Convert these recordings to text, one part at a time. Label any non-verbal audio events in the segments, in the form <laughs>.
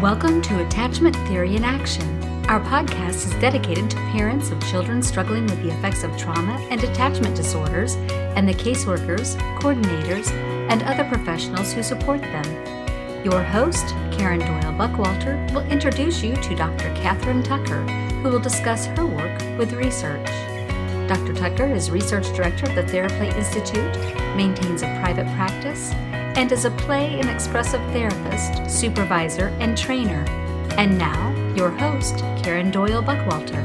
Welcome to Attachment Theory in Action. Our podcast is dedicated to parents of children struggling with the effects of trauma and attachment disorders and the caseworkers, coordinators, and other professionals who support them. Your host, Karen Doyle Buckwalter, will introduce you to Dr. Catherine Tucker, who will discuss her work with research. Dr. Tucker is Research Director of the TheraPlay Institute, maintains a private practice, and is a play and expressive therapist, supervisor, and trainer. And now, your host, Karen Doyle Buckwalter.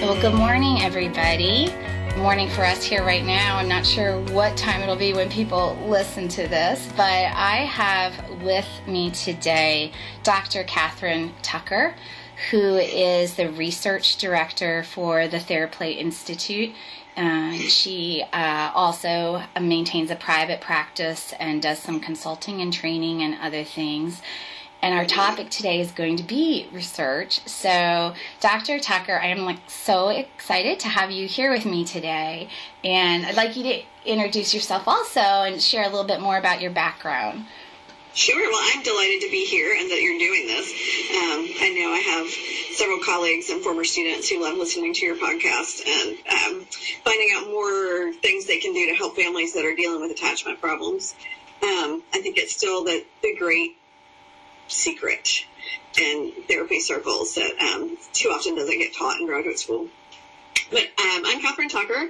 Well, good morning, everybody. Morning for us here right now. I'm not sure what time it'll be when people listen to this, but I have with me today Dr. Catherine Tucker, who is the research director for the TheraPlay Institute uh, she uh, also maintains a private practice and does some consulting and training and other things. And our topic today is going to be research. So, Dr. Tucker, I am like so excited to have you here with me today. And I'd like you to introduce yourself also and share a little bit more about your background. Sure. Well, I'm delighted to be here and that you're doing this. Um, I know I have several colleagues and former students who love listening to your podcast and um, finding out more things they can do to help families that are dealing with attachment problems. Um, I think it's still the, the great secret in therapy circles that um, too often doesn't get taught in graduate school. But um, I'm Catherine Tucker.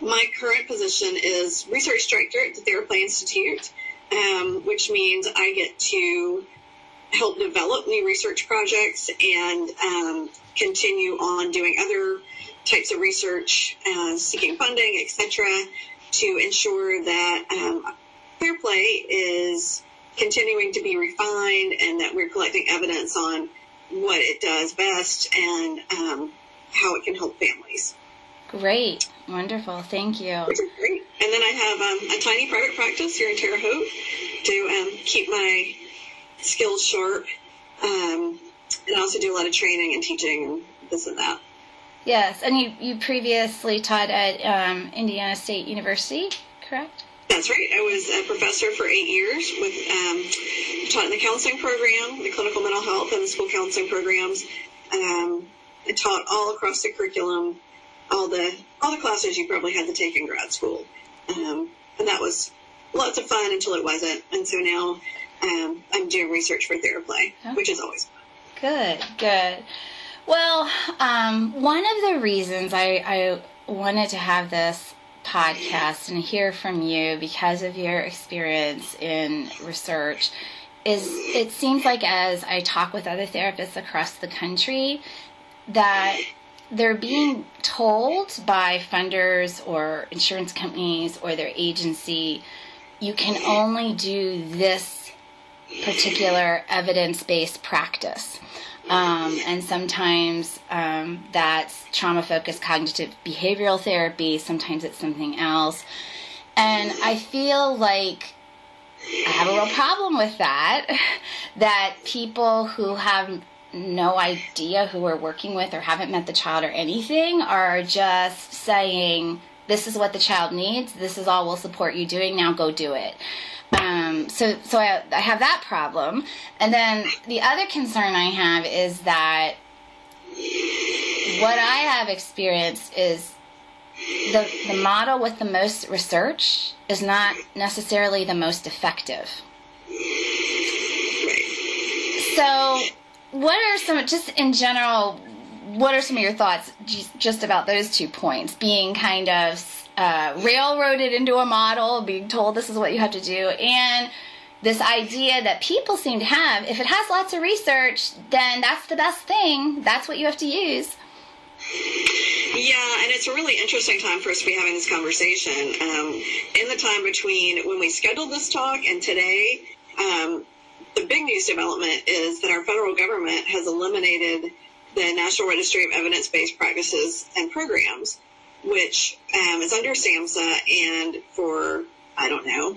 My current position is research director at the Theraplay Institute um, which means I get to help develop new research projects and um, continue on doing other types of research, uh, seeking funding, etc., to ensure that um, play is continuing to be refined and that we're collecting evidence on what it does best and um, how it can help families. Great. Wonderful. Thank you. Great. And then I have um, a tiny private practice here in Terre Haute to um, keep my skills sharp. Um, and I also do a lot of training and teaching and this and that. Yes. And you, you previously taught at um, Indiana State University, correct? That's right. I was a professor for eight years with um, taught in the counseling program, the clinical mental health, and the school counseling programs. Um, I taught all across the curriculum all the all the classes you probably had to take in grad school, um, and that was lots of fun until it wasn't. And so now um, I'm doing research for TheraPlay, okay. which is always fun. Good, good. Well, um, one of the reasons I, I wanted to have this podcast and hear from you because of your experience in research is it seems like as I talk with other therapists across the country that they're being told by funders or insurance companies or their agency, you can only do this particular evidence based practice. Um, and sometimes um, that's trauma focused cognitive behavioral therapy, sometimes it's something else. And I feel like I have a real problem with that, <laughs> that people who have no idea who we're working with or haven't met the child or anything are just saying, this is what the child needs, this is all we'll support you doing, now go do it. Um, so so I, I have that problem. And then the other concern I have is that what I have experienced is the, the model with the most research is not necessarily the most effective. So what are some, just in general, what are some of your thoughts just about those two points? Being kind of uh, railroaded into a model, being told this is what you have to do, and this idea that people seem to have if it has lots of research, then that's the best thing, that's what you have to use. Yeah, and it's a really interesting time for us to be having this conversation. Um, in the time between when we scheduled this talk and today, um, the big news development is that our federal government has eliminated the National Registry of Evidence Based Practices and Programs, which um, is under SAMHSA and for, I don't know,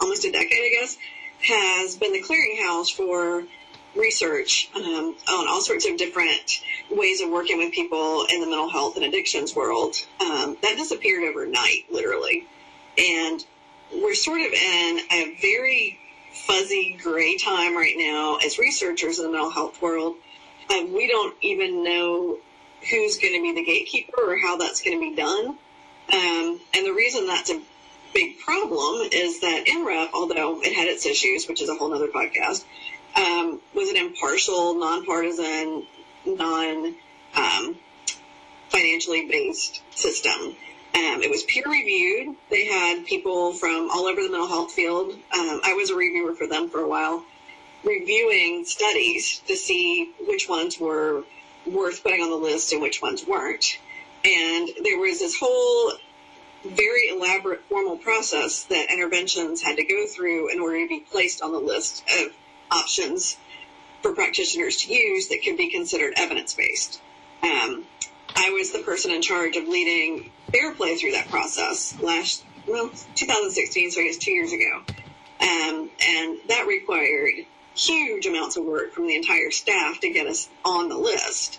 almost a decade, I guess, has been the clearinghouse for research um, on all sorts of different ways of working with people in the mental health and addictions world. Um, that disappeared overnight, literally. And we're sort of in a very fuzzy gray time right now as researchers in the mental health world. Um, we don't even know who's going to be the gatekeeper or how that's going to be done. Um, and the reason that's a big problem is that NREP, although it had its issues, which is a whole other podcast, um, was an impartial, nonpartisan, non um, financially based system. Um, it was peer reviewed. They had people from all over the mental health field. Um, I was a reviewer for them for a while, reviewing studies to see which ones were worth putting on the list and which ones weren't. And there was this whole very elaborate formal process that interventions had to go through in order to be placed on the list of options for practitioners to use that could be considered evidence based. Um, I was the person in charge of leading Theraplay through that process last, well, 2016, so I guess two years ago. Um, and that required huge amounts of work from the entire staff to get us on the list.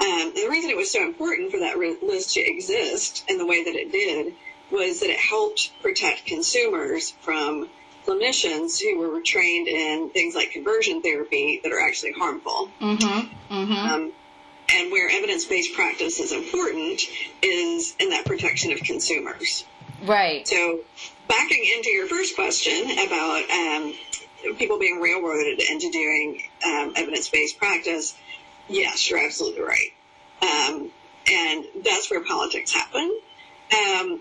Um, and the reason it was so important for that list to exist in the way that it did was that it helped protect consumers from clinicians who were trained in things like conversion therapy that are actually harmful. Mm-hmm. Mm-hmm. Um, and where evidence based practice is important is in that protection of consumers. Right. So, backing into your first question about um, people being railroaded into doing um, evidence based practice, yes, you're absolutely right. Um, and that's where politics happen. Um,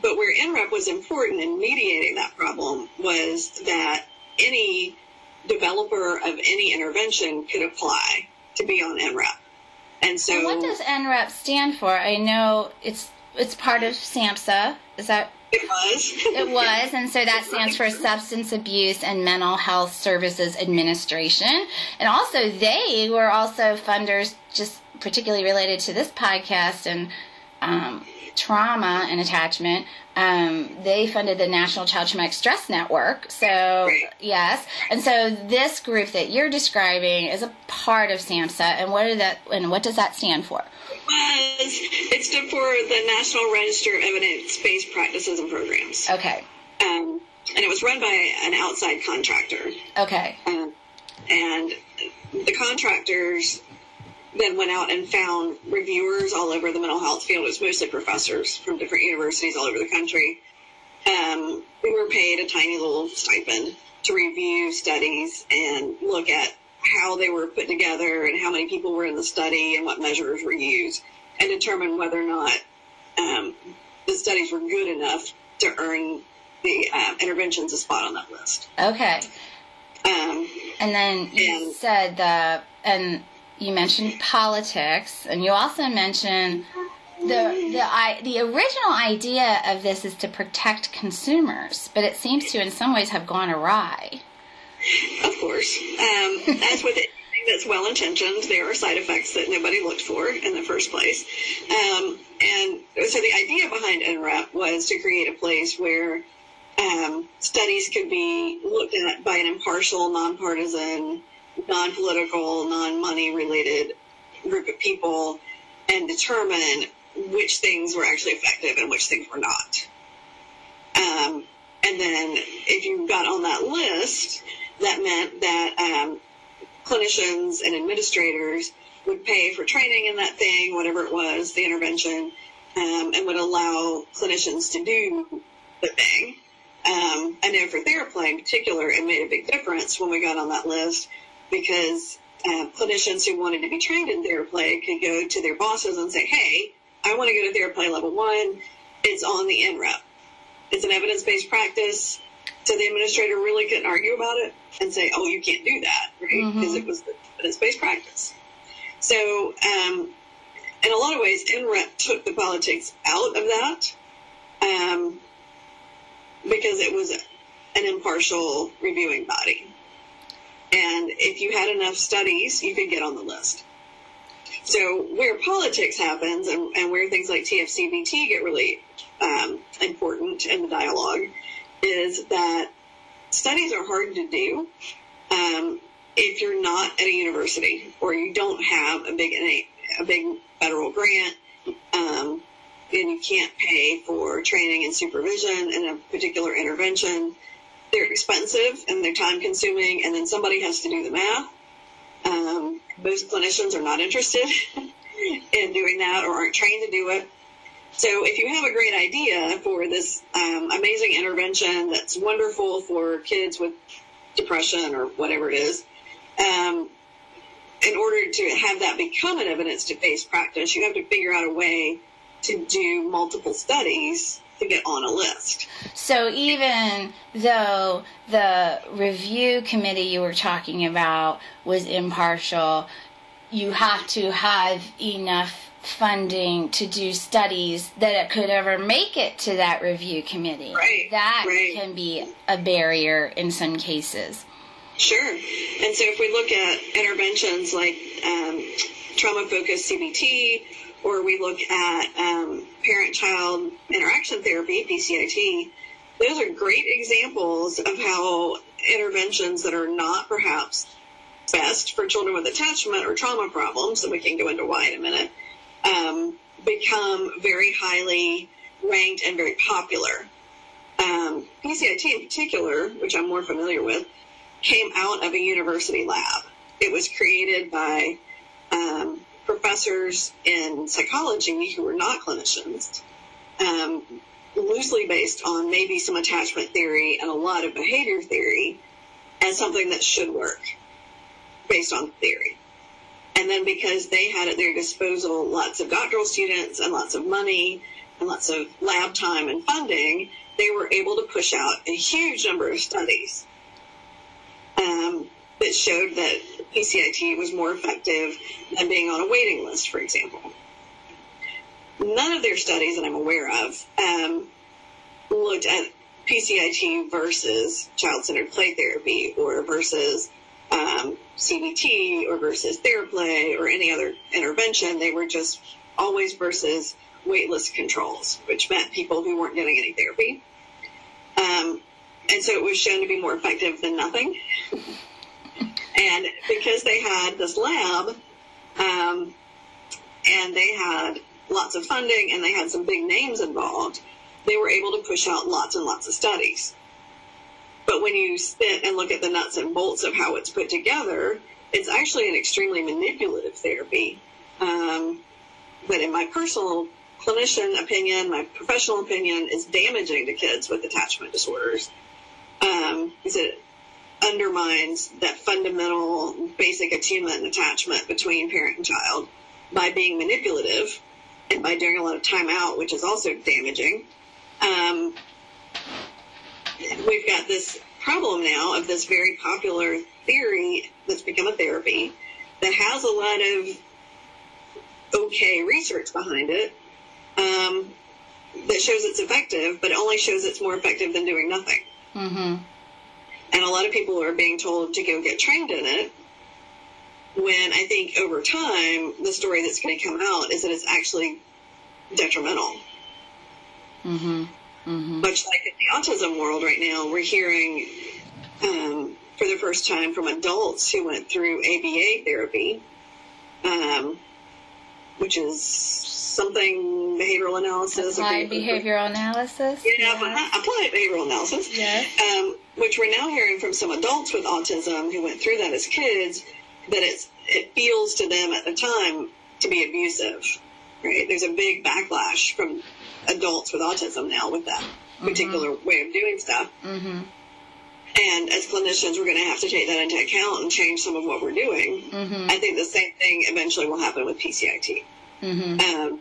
but where NREP was important in mediating that problem was that any developer of any intervention could apply to be on NREP. And so, and what does NREP stand for? I know it's it's part of SAMHSA. Is that it was. it was, and so that stands for Substance Abuse and Mental Health Services Administration. And also, they were also funders, just particularly related to this podcast and um, trauma and attachment. Um, they funded the National Child Traumatic Stress Network. So, yes. And so this group that you're describing is a part of SAMHSA. And what, are that, and what does that stand for? was it stood for the National Register of Evidence-Based Practices and Programs. Okay. Um, and it was run by an outside contractor. Okay. Um, and the contractors then went out and found reviewers all over the mental health field. It was mostly professors from different universities all over the country. Um, we were paid a tiny little stipend to review studies and look at how they were put together and how many people were in the study and what measures were used and determine whether or not um, the studies were good enough to earn the uh, interventions a spot on that list. Okay. Um, and then you and, said the, and you mentioned politics, and you also mentioned the the I, the original idea of this is to protect consumers, but it seems to in some ways have gone awry. Of course. Um, as with anything that's well intentioned, there are side effects that nobody looked for in the first place. Um, and so the idea behind NREP was to create a place where um, studies could be looked at by an impartial, nonpartisan, non political, non money related group of people and determine which things were actually effective and which things were not. Um, and then if you got on that list, that meant that um, clinicians and administrators would pay for training in that thing, whatever it was, the intervention, um, and would allow clinicians to do the thing. Um, I know for Theraplay in particular, it made a big difference when we got on that list because uh, clinicians who wanted to be trained in Theraplay could go to their bosses and say, hey, I want to go to Theraplay level one. It's on the NREP. It's an evidence-based practice. So the administrator really couldn't argue about it and say, "Oh, you can't do that," right? Because mm-hmm. it was evidence-based practice. So, um, in a lot of ways, NREP took the politics out of that um, because it was an impartial reviewing body. And if you had enough studies, you could get on the list. So where politics happens and, and where things like TFCBT get really um, important in the dialogue is that studies are hard to do um, if you're not at a university or you don't have a big a big federal grant um, and you can't pay for training and supervision in a particular intervention. They're expensive and they're time consuming, and then somebody has to do the math. Um, most clinicians are not interested <laughs> in doing that or aren't trained to do it. So if you have a great idea for this um, amazing intervention that's wonderful for kids with depression or whatever it is, um, in order to have that become an evidence-based practice, you have to figure out a way to do multiple studies to get on a list. So even though the review committee you were talking about was impartial, you have to have enough funding to do studies that it could ever make it to that review committee. Right. That right. can be a barrier in some cases. Sure. And so if we look at interventions like um, trauma focused CBT, or we look at um, parent child interaction therapy, PCIT, those are great examples of how interventions that are not perhaps best for children with attachment or trauma problems, and we can go into why in a minute, um, become very highly ranked and very popular. Um, PCIT in particular, which I'm more familiar with, came out of a university lab. It was created by um, professors in psychology who were not clinicians, um, loosely based on maybe some attachment theory and a lot of behavior theory as something that should work based on theory. And then because they had at their disposal lots of doctoral students and lots of money and lots of lab time and funding, they were able to push out a huge number of studies um, that showed that PCIT was more effective than being on a waiting list, for example. None of their studies that I'm aware of um, looked at PCIT versus child-centered play therapy or versus um, CBT or versus TheraPlay or any other intervention. They were just always versus waitlist controls, which meant people who weren't getting any therapy. Um, and so it was shown to be more effective than nothing. <laughs> and because they had this lab, um, and they had lots of funding and they had some big names involved, they were able to push out lots and lots of studies. But when you sit and look at the nuts and bolts of how it's put together, it's actually an extremely manipulative therapy. Um, but in my personal clinician opinion, my professional opinion, is damaging to kids with attachment disorders. Um, because it undermines that fundamental basic attunement and attachment between parent and child by being manipulative and by doing a lot of time out, which is also damaging. Um, we've got this problem now of this very popular theory that's become a therapy that has a lot of okay research behind it um, that shows it's effective, but only shows it's more effective than doing nothing. Mm-hmm. And a lot of people are being told to go get trained in it. When I think over time, the story that's going to come out is that it's actually detrimental. Mm-hmm. Mm-hmm. Much like in the autism world right now, we're hearing um, for the first time from adults who went through ABA therapy, um, which is something behavioral analysis. Applied behavioral analysis. Yeah, yeah. applied behavioral analysis. Yes. Um, which we're now hearing from some adults with autism who went through that as kids, that it's it feels to them at the time to be abusive. Right? There's a big backlash from adults with autism now with that Mm-hmm. particular way of doing stuff. Mm-hmm. And as clinicians, we're going to have to take that into account and change some of what we're doing. Mm-hmm. I think the same thing eventually will happen with PCIT. Mm-hmm. Um,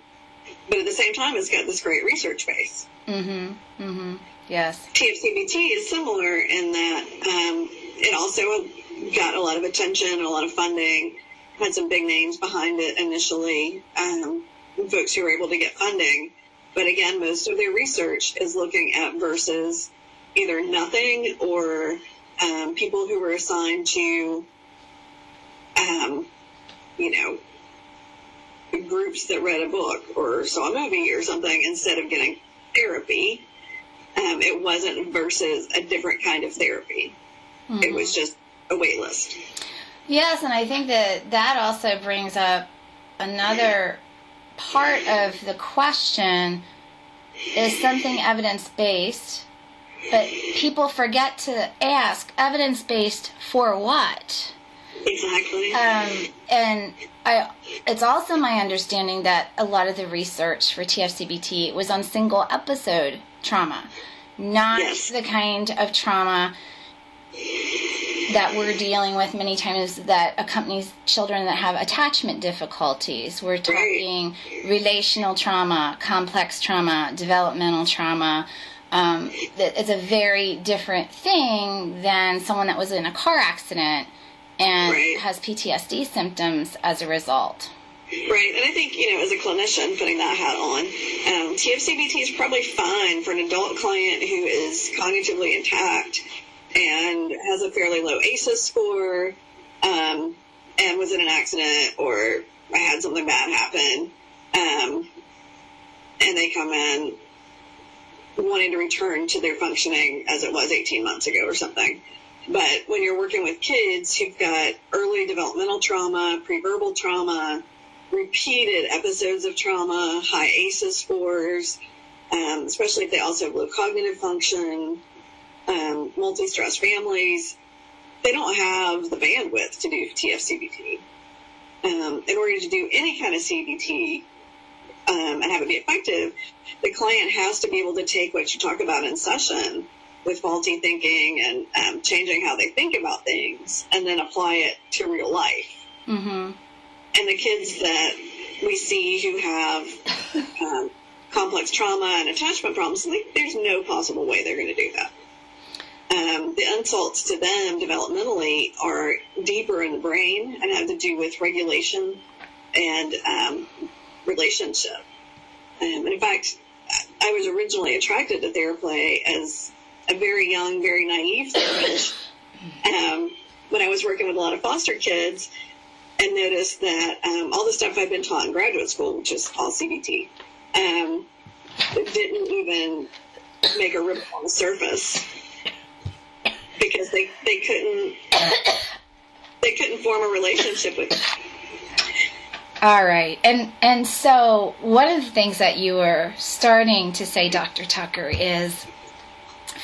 but at the same time, it's got this great research base. Mm-hmm. Mm-hmm. Yes. TFCBT is similar in that um, it also got a lot of attention and a lot of funding, had some big names behind it initially, um, folks who were able to get funding. But again, most of their research is looking at versus either nothing or um, people who were assigned to, um, you know, groups that read a book or saw a movie or something instead of getting therapy. Um, it wasn't versus a different kind of therapy. Mm-hmm. It was just a wait list. Yes, and I think that that also brings up another part of the question is something evidence based but people forget to ask evidence based for what. Exactly. Um, and I, it's also my understanding that a lot of the research for TFCBT was on single episode trauma, not Yes. the kind of trauma that we're dealing with many times that accompanies children that have attachment difficulties. We're talking relational trauma, complex trauma, developmental trauma. Um, it's a very different thing than someone that was in a car accident and Right. has PTSD symptoms as a result. Right, and I think you know, as a clinician, putting that hat on, um, TFCBT is probably fine for an adult client who is cognitively intact and has a fairly low ACEs score, um, and was in an accident or I had something bad happen, um, and they come in wanting to return to their functioning as it was 18 months ago or something. But when you're working with kids who've got early developmental trauma, pre-verbal trauma, repeated episodes of trauma, high ACEs scores, um, especially if they also have low cognitive function, um, multi-stress families, they don't have the bandwidth to do TFCBT. Um, in order to do any kind of CBT um, and have it be effective, the client has to be able to take what you talk about in session with faulty thinking and um, changing how they think about things and then apply it to real life Mm-hmm. and the kids that we see who have <laughs> um, complex trauma and attachment problems, like, there's no possible way they're going to do that. Um, the insults to them developmentally are deeper in the brain and have to do with regulation and um, relationship. Um, and in fact, I was originally attracted to Theraplay as a very young, very naive therapist. Um, when I was working with a lot of foster kids, and noticed that um, all the stuff I'd been taught in graduate school, which is all CBT, um, didn't even make a ripple on the surface because they, they couldn't they couldn't form a relationship with it. All right. And and so one of the things that you were starting to say, Dr. Tucker, is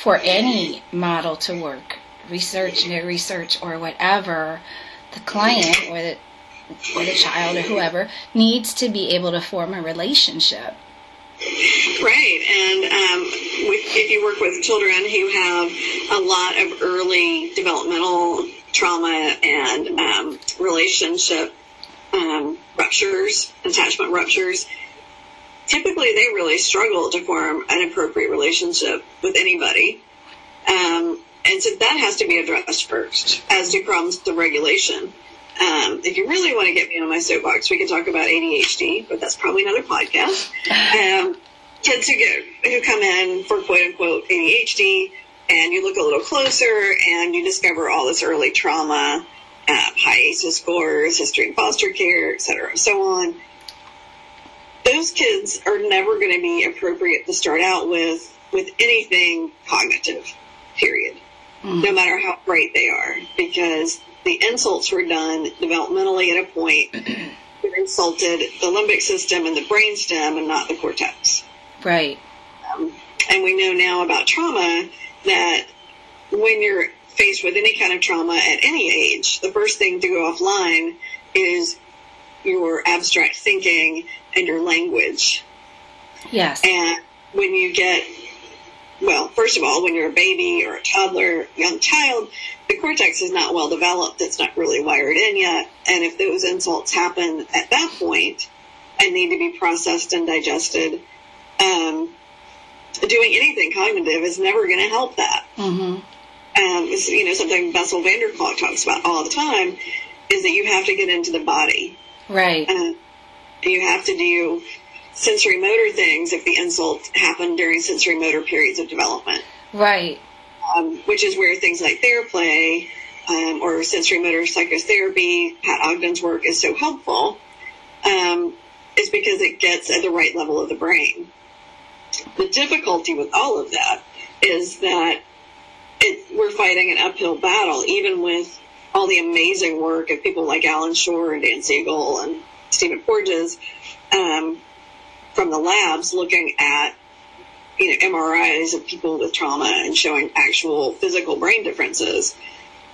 for any model to work, research, no research, or whatever, the client or the or the child or whoever needs to be able to form a relationship. Right, and um, with, if you work with children who have a lot of early developmental trauma and um, relationship um, ruptures, attachment ruptures, typically they really struggle to form an appropriate relationship with anybody. Um, and so that has to be addressed first, as do problems with the regulation. Um, if you really want to get me on my soapbox, we could talk about ADHD, but that's probably another podcast. Um, kids who get who come in for quote unquote ADHD, and you look a little closer, and you discover all this early trauma, uh, high ACEs scores, history in foster care, et cetera, so on. Those kids are never going to be appropriate to start out with with anything cognitive. Period no matter how great they are, because the insults were done developmentally at a point <clears throat> that insulted the limbic system and the brainstem and not the cortex. Right. Um, and we know now about trauma that when you're faced with any kind of trauma at any age, the first thing to go offline is your abstract thinking and your language. Yes. And when you get, well, first of all, when you're a baby or a toddler, young child, the cortex is not well developed. It's not really wired in yet. And if those insults happen at that point and need to be processed and digested, um, doing anything cognitive is never going to help that. mm-hmm. Um, you know, something Bessel van der Kolk talks about all the time is that you have to get into the body. Right. Uh, you have to do sensory motor things if the insult happened during sensory motor periods of development, Right. um, which is where things like Theraplay um, or sensory motor psychotherapy, Pat Ogden's work is so helpful, um, is because it gets at the right level of the brain. The difficulty with all of that is that it, we're fighting an uphill battle, even with all the amazing work of people like Allan Schore and Dan Siegel and Stephen Porges um, from the labs looking at you know, MRIs of people with trauma and showing actual physical brain differences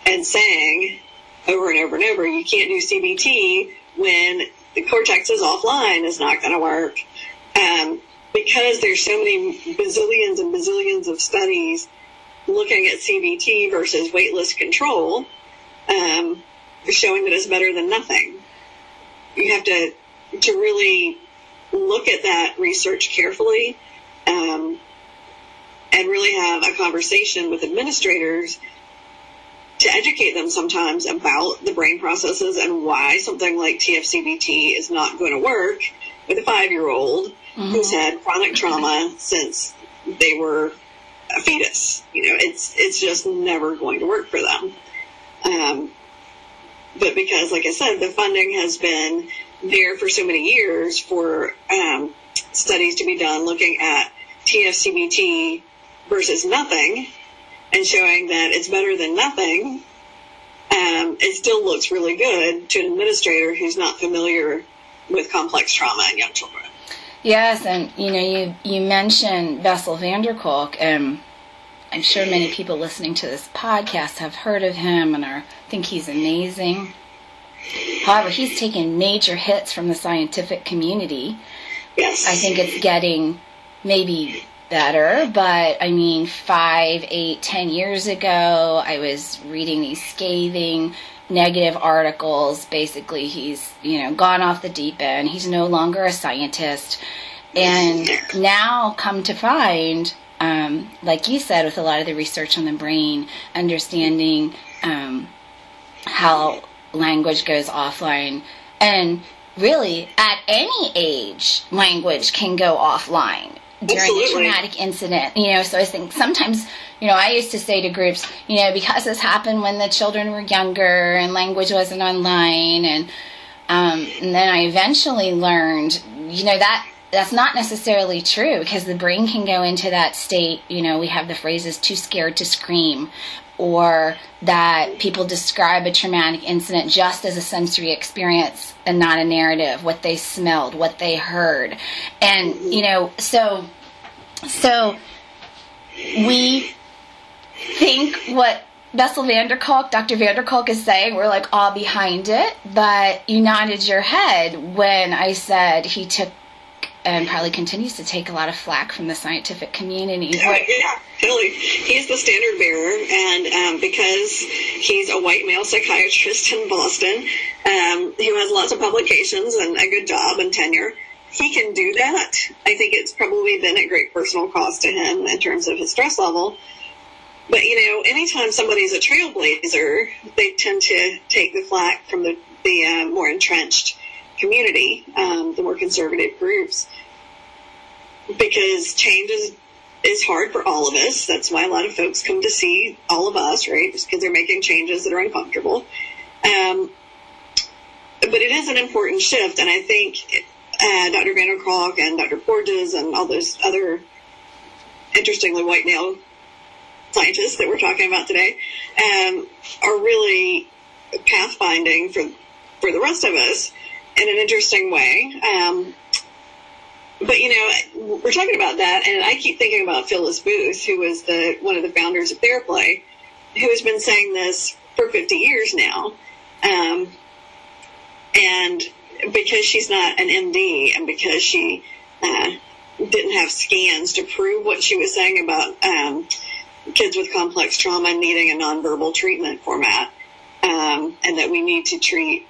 and saying over and over and over, you can't do CBT when the cortex is offline is not going to work. Um, because there's so many bazillions and bazillions of studies looking at CBT versus waitlist control, um, showing that it's better than nothing. You have to to really look at that research carefully um, and really have a conversation with administrators to educate them sometimes about the brain processes and why something like TFCBT is not going to work with a five year old mm-hmm. who's had chronic trauma since they were a fetus. You know, it's it's just never going to work for them. Um, but because, like I said, the funding has been there for so many years for um, studies to be done looking at TFCBT versus nothing and showing that it's better than nothing, um, it still looks really good to an administrator who's not familiar with complex trauma in young children. Yes, and you know, you you mentioned Bessel van der Kolk, and I'm sure many people listening to this podcast have heard of him and are think he's amazing. However, he's taken major hits from the scientific community. Yes. I think it's getting maybe better, but I mean, five, eight, ten years ago, I was reading these scathing negative articles. Basically, he's, you know, gone off the deep end. He's no longer a scientist. And now, come to find, um, like you said, with a lot of the research on the brain, understanding um, how language goes offline. And really, at any age, language can go offline during Absolutely. a traumatic incident. You know, so I think sometimes, you know, I used to say to groups, you know, because this happened when the children were younger and language wasn't online, and um, and then I eventually learned, you know, that that's not necessarily true because the brain can go into that state. You know, we have the phrases "too scared to scream," or that people describe a traumatic incident just as a sensory experience and not a narrative what they smelled what they heard and you know so so we think what Bessel van der Kolk, Dr. van der Kolk is saying, we're like all behind it, but you nodded your head when I said he took and probably continues to take a lot of flack from the scientific community. Uh, yeah, totally. He's the standard bearer, and um, because he's a white male psychiatrist in Boston um, who has lots of publications and a good job and tenure, he can do that. I think it's probably been at great personal cost to him in terms of his stress level. But you know, anytime somebody's a trailblazer, they tend to take the flack from the the uh, more entrenched community, um, the more conservative groups, because change is is hard for all of us. That's why a lot of folks come to see all of us, right? Just because they're making changes that are uncomfortable. Um, but it is an important shift, and I think uh, Dr. van der Kolk and Dr. Porges and all those other interestingly white male scientists that we're talking about today um, are really pathfinding for for the rest of us in an interesting way. Um, but you know, we're talking about that, and I keep thinking about Phyllis Booth, who was the one of the founders of Theraplay, who has been saying this for 50 years now. Um, and because she's not an MD, and because she uh, didn't have scans to prove what she was saying about um, kids with complex trauma needing a nonverbal treatment format, um, and that we need to treat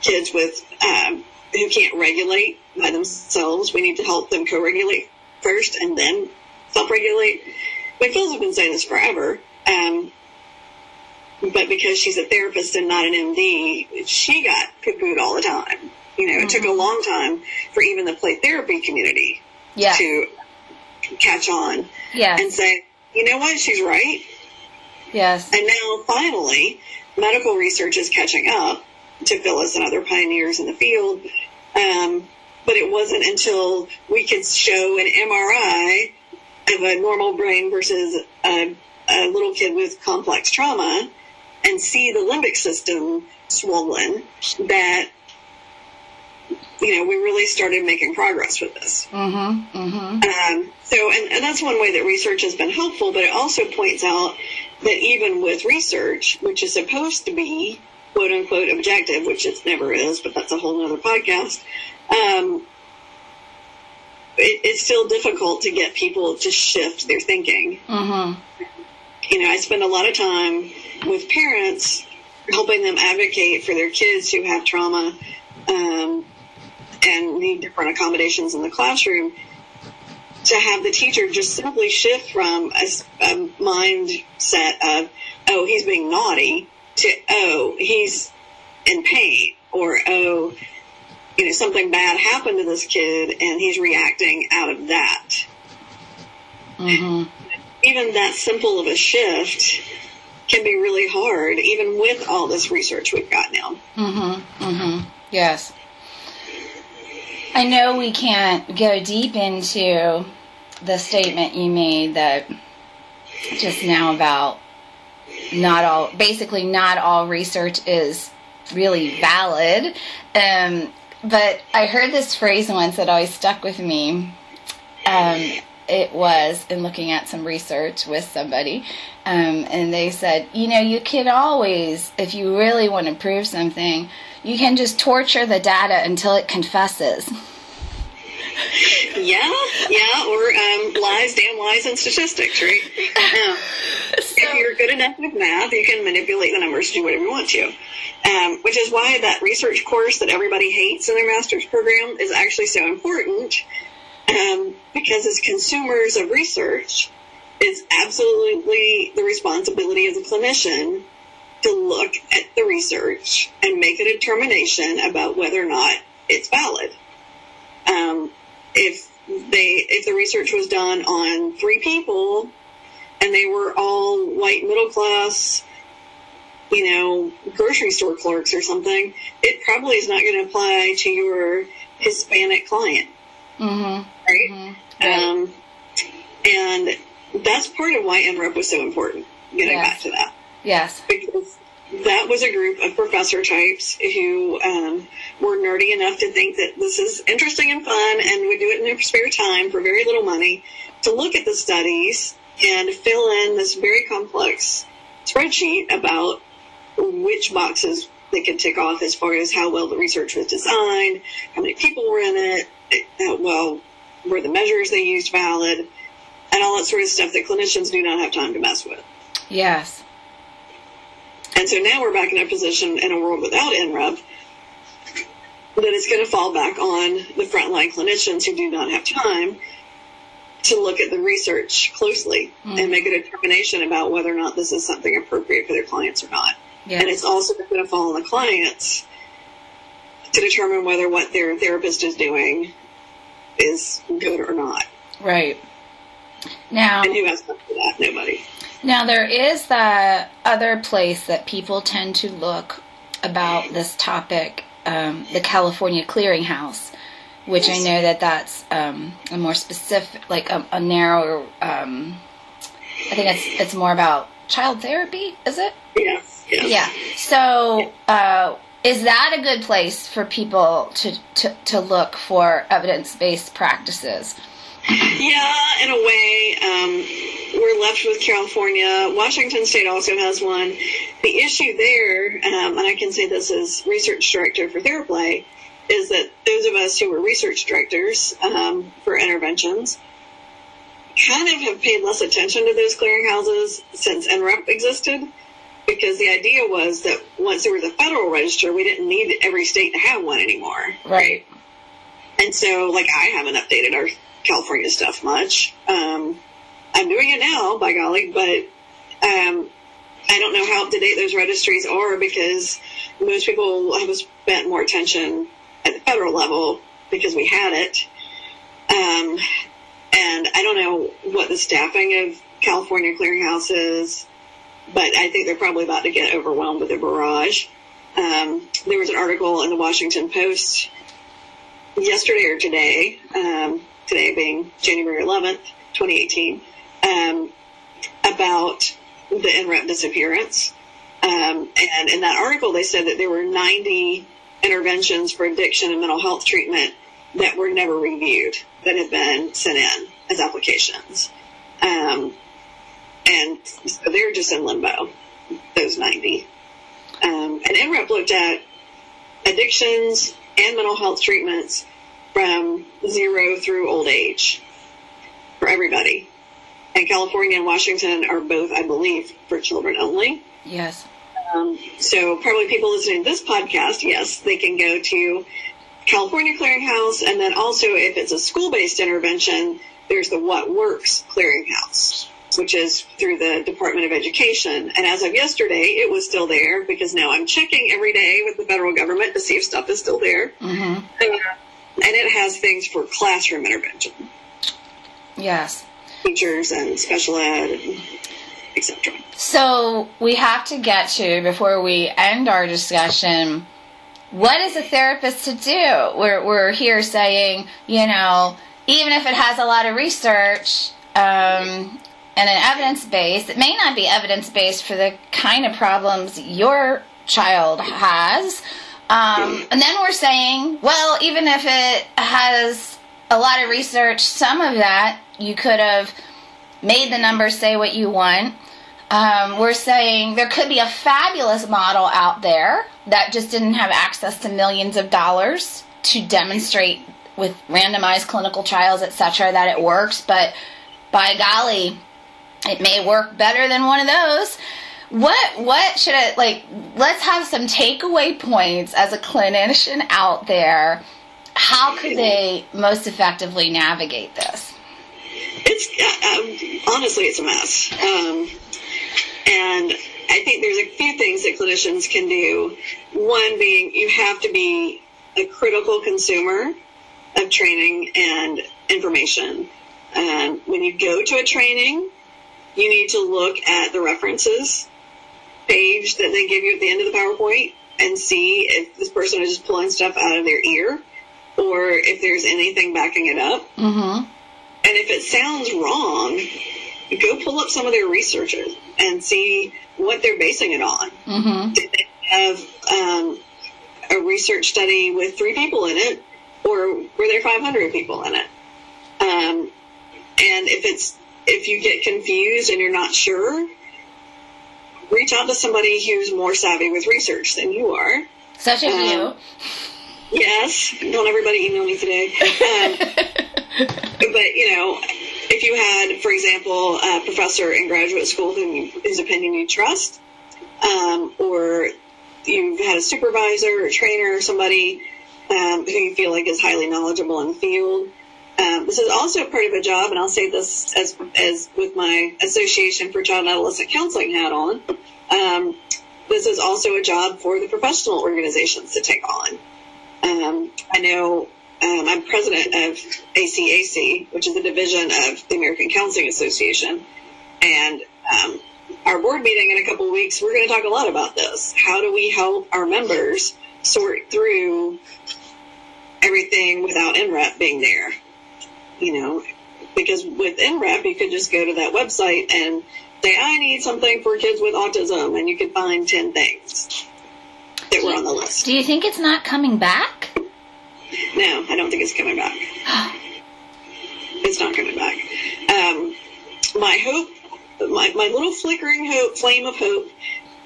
kids with um, who can't regulate by themselves. We need to help them co-regulate first and then self-regulate. My Phil's have been saying this forever. Um, but because she's a therapist and not an MD, she got poo-pooed all the time. You know, mm-hmm. it took a mm-hmm. long time for even the play therapy community yeah. to catch on and say, you know what, she's right. Yes. And now finally, medical research is catching up to Phyllis and other pioneers in the field. Um, but it wasn't until we could show an MRI of a normal brain versus a, a little kid with complex trauma and see the limbic system swollen that you know, we really started making progress with this. Mm-hmm. Mm-hmm. Um, so, and, and that's one way that research has been helpful, but it also points out that even with research, which is supposed to be quote unquote objective, which it never is, but that's a whole other podcast, um, it, it's still difficult to get people to shift their thinking. Mm-hmm. You know, I spend a lot of time with parents helping them advocate for their kids who have trauma um, and need different accommodations in the classroom to have the teacher just simply shift from a, a mindset of, oh, he's being naughty to, oh, he's in pain or, oh, you know, something bad happened to this kid and he's reacting out of that. Mm-hmm. Even that simple of a shift can be really hard, even with all this research we've got now. Mm-hmm. Mm-hmm. Yes. I know we can't go deep into the statement you made that just now about not all, basically, not all research is really valid. Um, but I heard this phrase once that always stuck with me. Um, it was in looking at some research with somebody, um, and they said, you know, you can always, if you really want to prove something, you can just torture the data until it confesses. <laughs> Yeah, yeah, or um, lies, damn lies, and statistics, right? Um, so, if you're good enough with math, you can manipulate the numbers to do whatever you want to. Um, which is why that research course that everybody hates in their master's program is actually so important. Um, because as consumers of research, it's absolutely the responsibility of the clinician to look at the research and make a determination about whether or not it's valid. Um, if they if the research was done on three people and they were all white middle class you know grocery store clerks or something it probably is not going to apply to your hispanic client mm-hmm. right, mm-hmm. right. Um, and that's part of why NREP was so important getting yes. back to that yes because that was a group of professor types who um, were nerdy enough to think that this is interesting and fun and would do it in their spare time for very little money to look at the studies and fill in this very complex spreadsheet about which boxes they could tick off as far as how well the research was designed, how many people were in it, how well were the measures they used valid, and all that sort of stuff that clinicians do not have time to mess with. Yes. And so now we're back in a position in a world without NREP that it's going to fall back on the frontline clinicians who do not have time to look at the research closely mm-hmm. and make a determination about whether or not this is something appropriate for their clients or not. Yes. And it's also going to fall on the clients to determine whether what their therapist is doing is good or not. Right. Now, and who has time for that? Nobody. Now, there is the other place that people tend to look about this topic, um, the California Clearinghouse, which. I know that that's um, a more specific, like a, a narrower. Um, I think it's it's more about child therapy, is it? Yes. yes. Yeah. So, uh, is that a good place for people to to, to look for evidence based practices? Yeah, in a way, um, we're left with California. Washington State also has one. The issue there, um, and I can say this as research director for Theraplay, is that those of us who were research directors um, for interventions kind of have paid less attention to those clearinghouses since NREP existed. Because the idea was that once there was a federal register, we didn't need every state to have one anymore. Right. And so, like, I haven't updated our California stuff much. Um, I'm doing it now, by golly, but um, I don't know how up to date those registries are because most people have spent more attention at the federal level because we had it. Um, and I don't know what the staffing of California clearinghouse is, but I think they're probably about to get overwhelmed with a barrage. Um, there was an article in the Washington Post yesterday or today um, today being January 11th, 2018, um, about the NREP disappearance. Um, and in that article, they said that there were 90 interventions for addiction and mental health treatment that were never reviewed that had been sent in as applications. Um, and so they're just in limbo, those 90. Um, and NREP looked at addictions and mental health treatments from zero through old age for everybody. And California and Washington are both, I believe, for children only. Yes. Um, so probably people listening to this podcast, yes, they can go to California Clearinghouse, and then also if it's a school-based intervention, there's the What Works Clearinghouse, which is through the Department of Education. And as of yesterday, it was still there because now I'm checking every day with the federal government to see if stuff is still there. Mm-hmm. and it has things for classroom intervention, Yes. teachers and special ed, etc. So we have to get to before we end our discussion. What is a therapist to do? We're we're here saying, you know, even if it has a lot of research um, and an evidence base, it may not be evidence based for the kind of problems your child has. Um, and then we're saying, well, even if it has a lot of research, some of that you could have made the numbers say what you want. Um, we're saying there could be a fabulous model out there that just didn't have access to millions of dollars to demonstrate with randomized clinical trials, etc., that it works. But by golly, it may work better than one of those. What what should it like? Let's have some takeaway points as a clinician out there. How could they most effectively navigate this? It's um, honestly, it's a mess. Um, and I think there's a few things that clinicians can do. One being you have to be a critical consumer of training and information. Um, when you go to a training, you need to look at the references page that they give you at the end of the PowerPoint and see if this person is just pulling stuff out of their ear or if there's anything backing it up. Mm-hmm. And if it sounds wrong, go pull up some of their researchers and see what they're basing it on. Mm-hmm. Did they have um, a research study with three people in it, or were there 500 people in it? Um, and if it's if you get confused and you're not sure, reach out to somebody who's more savvy with research than you are. Such as you. Um, Yes, don't everybody email me today. Um, <laughs> but you know, if you had, for example, a professor in graduate school whom whose opinion you trust, um, or you've had a supervisor or trainer or somebody um, who you feel like is highly knowledgeable in the field. Um, this is also part of a job, and I'll say this as as with my Association for Child and Adolescent Counseling hat on. Um, this is also a job for the professional organizations to take on. Um, I know um, I'm president of ACAC, which is a division of the American Counseling Association, and um, our board meeting in a couple of weeks, we're going to talk a lot about this. How do we help our members sort through everything without NREPP being there? You know, because with NREPP, you could just go to that website and say, I need something for kids with autism, and you could find 10 things that were on the list. Do you think it's not coming back? No, I don't think it's coming back. <sighs> It's not coming back. Um, my hope, my, my little flickering hope, flame of hope,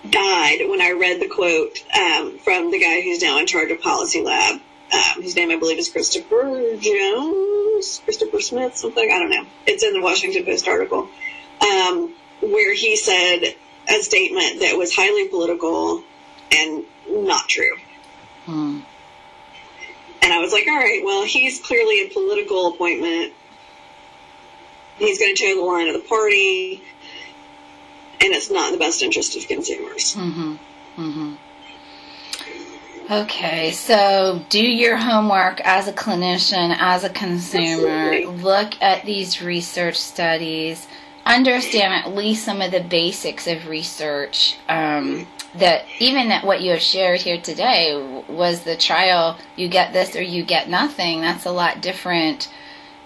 died when I read the quote um, from the guy who's now in charge of Policy Lab. Um, his name, I believe, is Christopher Jones, Christopher Smith, something. I don't know. It's in the Washington Post article um, where he said a statement that was highly political and not true. Hmm. And I was like, all right, well, he's clearly a political appointment. He's going to toe the line of the party, and it's not in the best interest of consumers. Mm-hmm. Mm-hmm. Okay, so do your homework as a clinician, as a consumer. Absolutely. Look at these research studies. Understand at least some of the basics of research. Um, that even at what you have shared here today was the trial. You get this or you get nothing. That's a lot different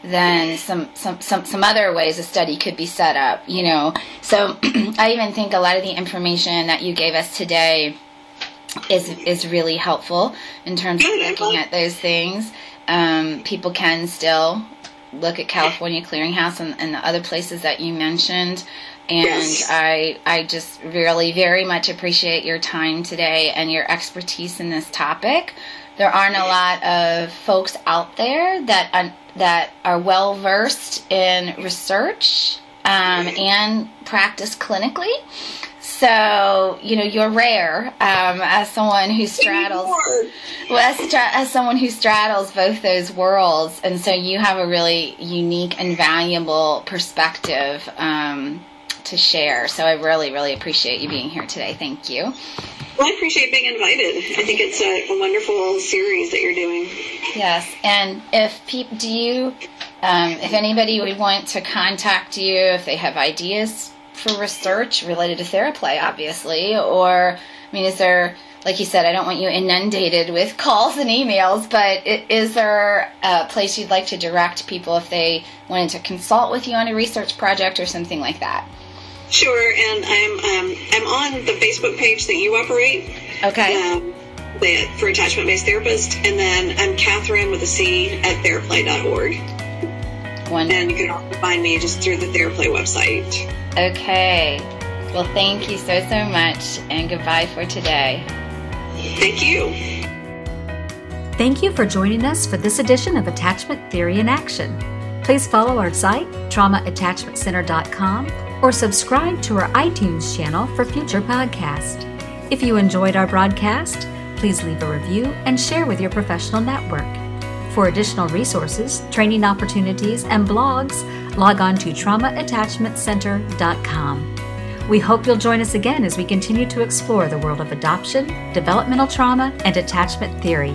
than some some some, some other ways a study could be set up. You know, so <clears throat> I even think a lot of the information that you gave us today is is really helpful in terms of looking at those things. Um, people can still look at California Clearinghouse and, and the other places that you mentioned. And Yes. I I just really very much appreciate your time today and your expertise in this topic. There aren't a lot of folks out there that that are well versed in research um, and practice clinically. So you know you're rare um, as someone who straddles well, as, stra- as someone who straddles both those worlds, and so you have a really unique and valuable perspective um, to share. So I really, really appreciate you being here today. Thank you. Well, I appreciate being invited. I think it's a, a wonderful series that you're doing. Yes, and if people, do you, um, if anybody would want to contact you, if they have ideas for research related to Theraplay, obviously, or I mean, is there, like you said, I don't want you inundated with <laughs> calls and emails, but is there a place you'd like to direct people if they wanted to consult with you on a research project or something like that? Sure, and I'm um, I'm on the Facebook page that you operate Okay. um, the, for attachment based therapist, and then I'm Catherine with a C at theraplay.org. One. And you can also find me just through the Theraplay website. Okay. Well, thank you so, so much, and goodbye for today. Thank you. Thank you for joining us for this edition of Attachment Theory in Action. Please follow our site, traumaattachmentcenter.com, or subscribe to our iTunes channel for future podcasts. If you enjoyed our broadcast, please leave a review and share with your professional network. For additional resources, training opportunities, and blogs, log on to traumaattachmentcenter.com. We hope you'll join us again as we continue to explore the world of adoption, developmental trauma, and attachment theory.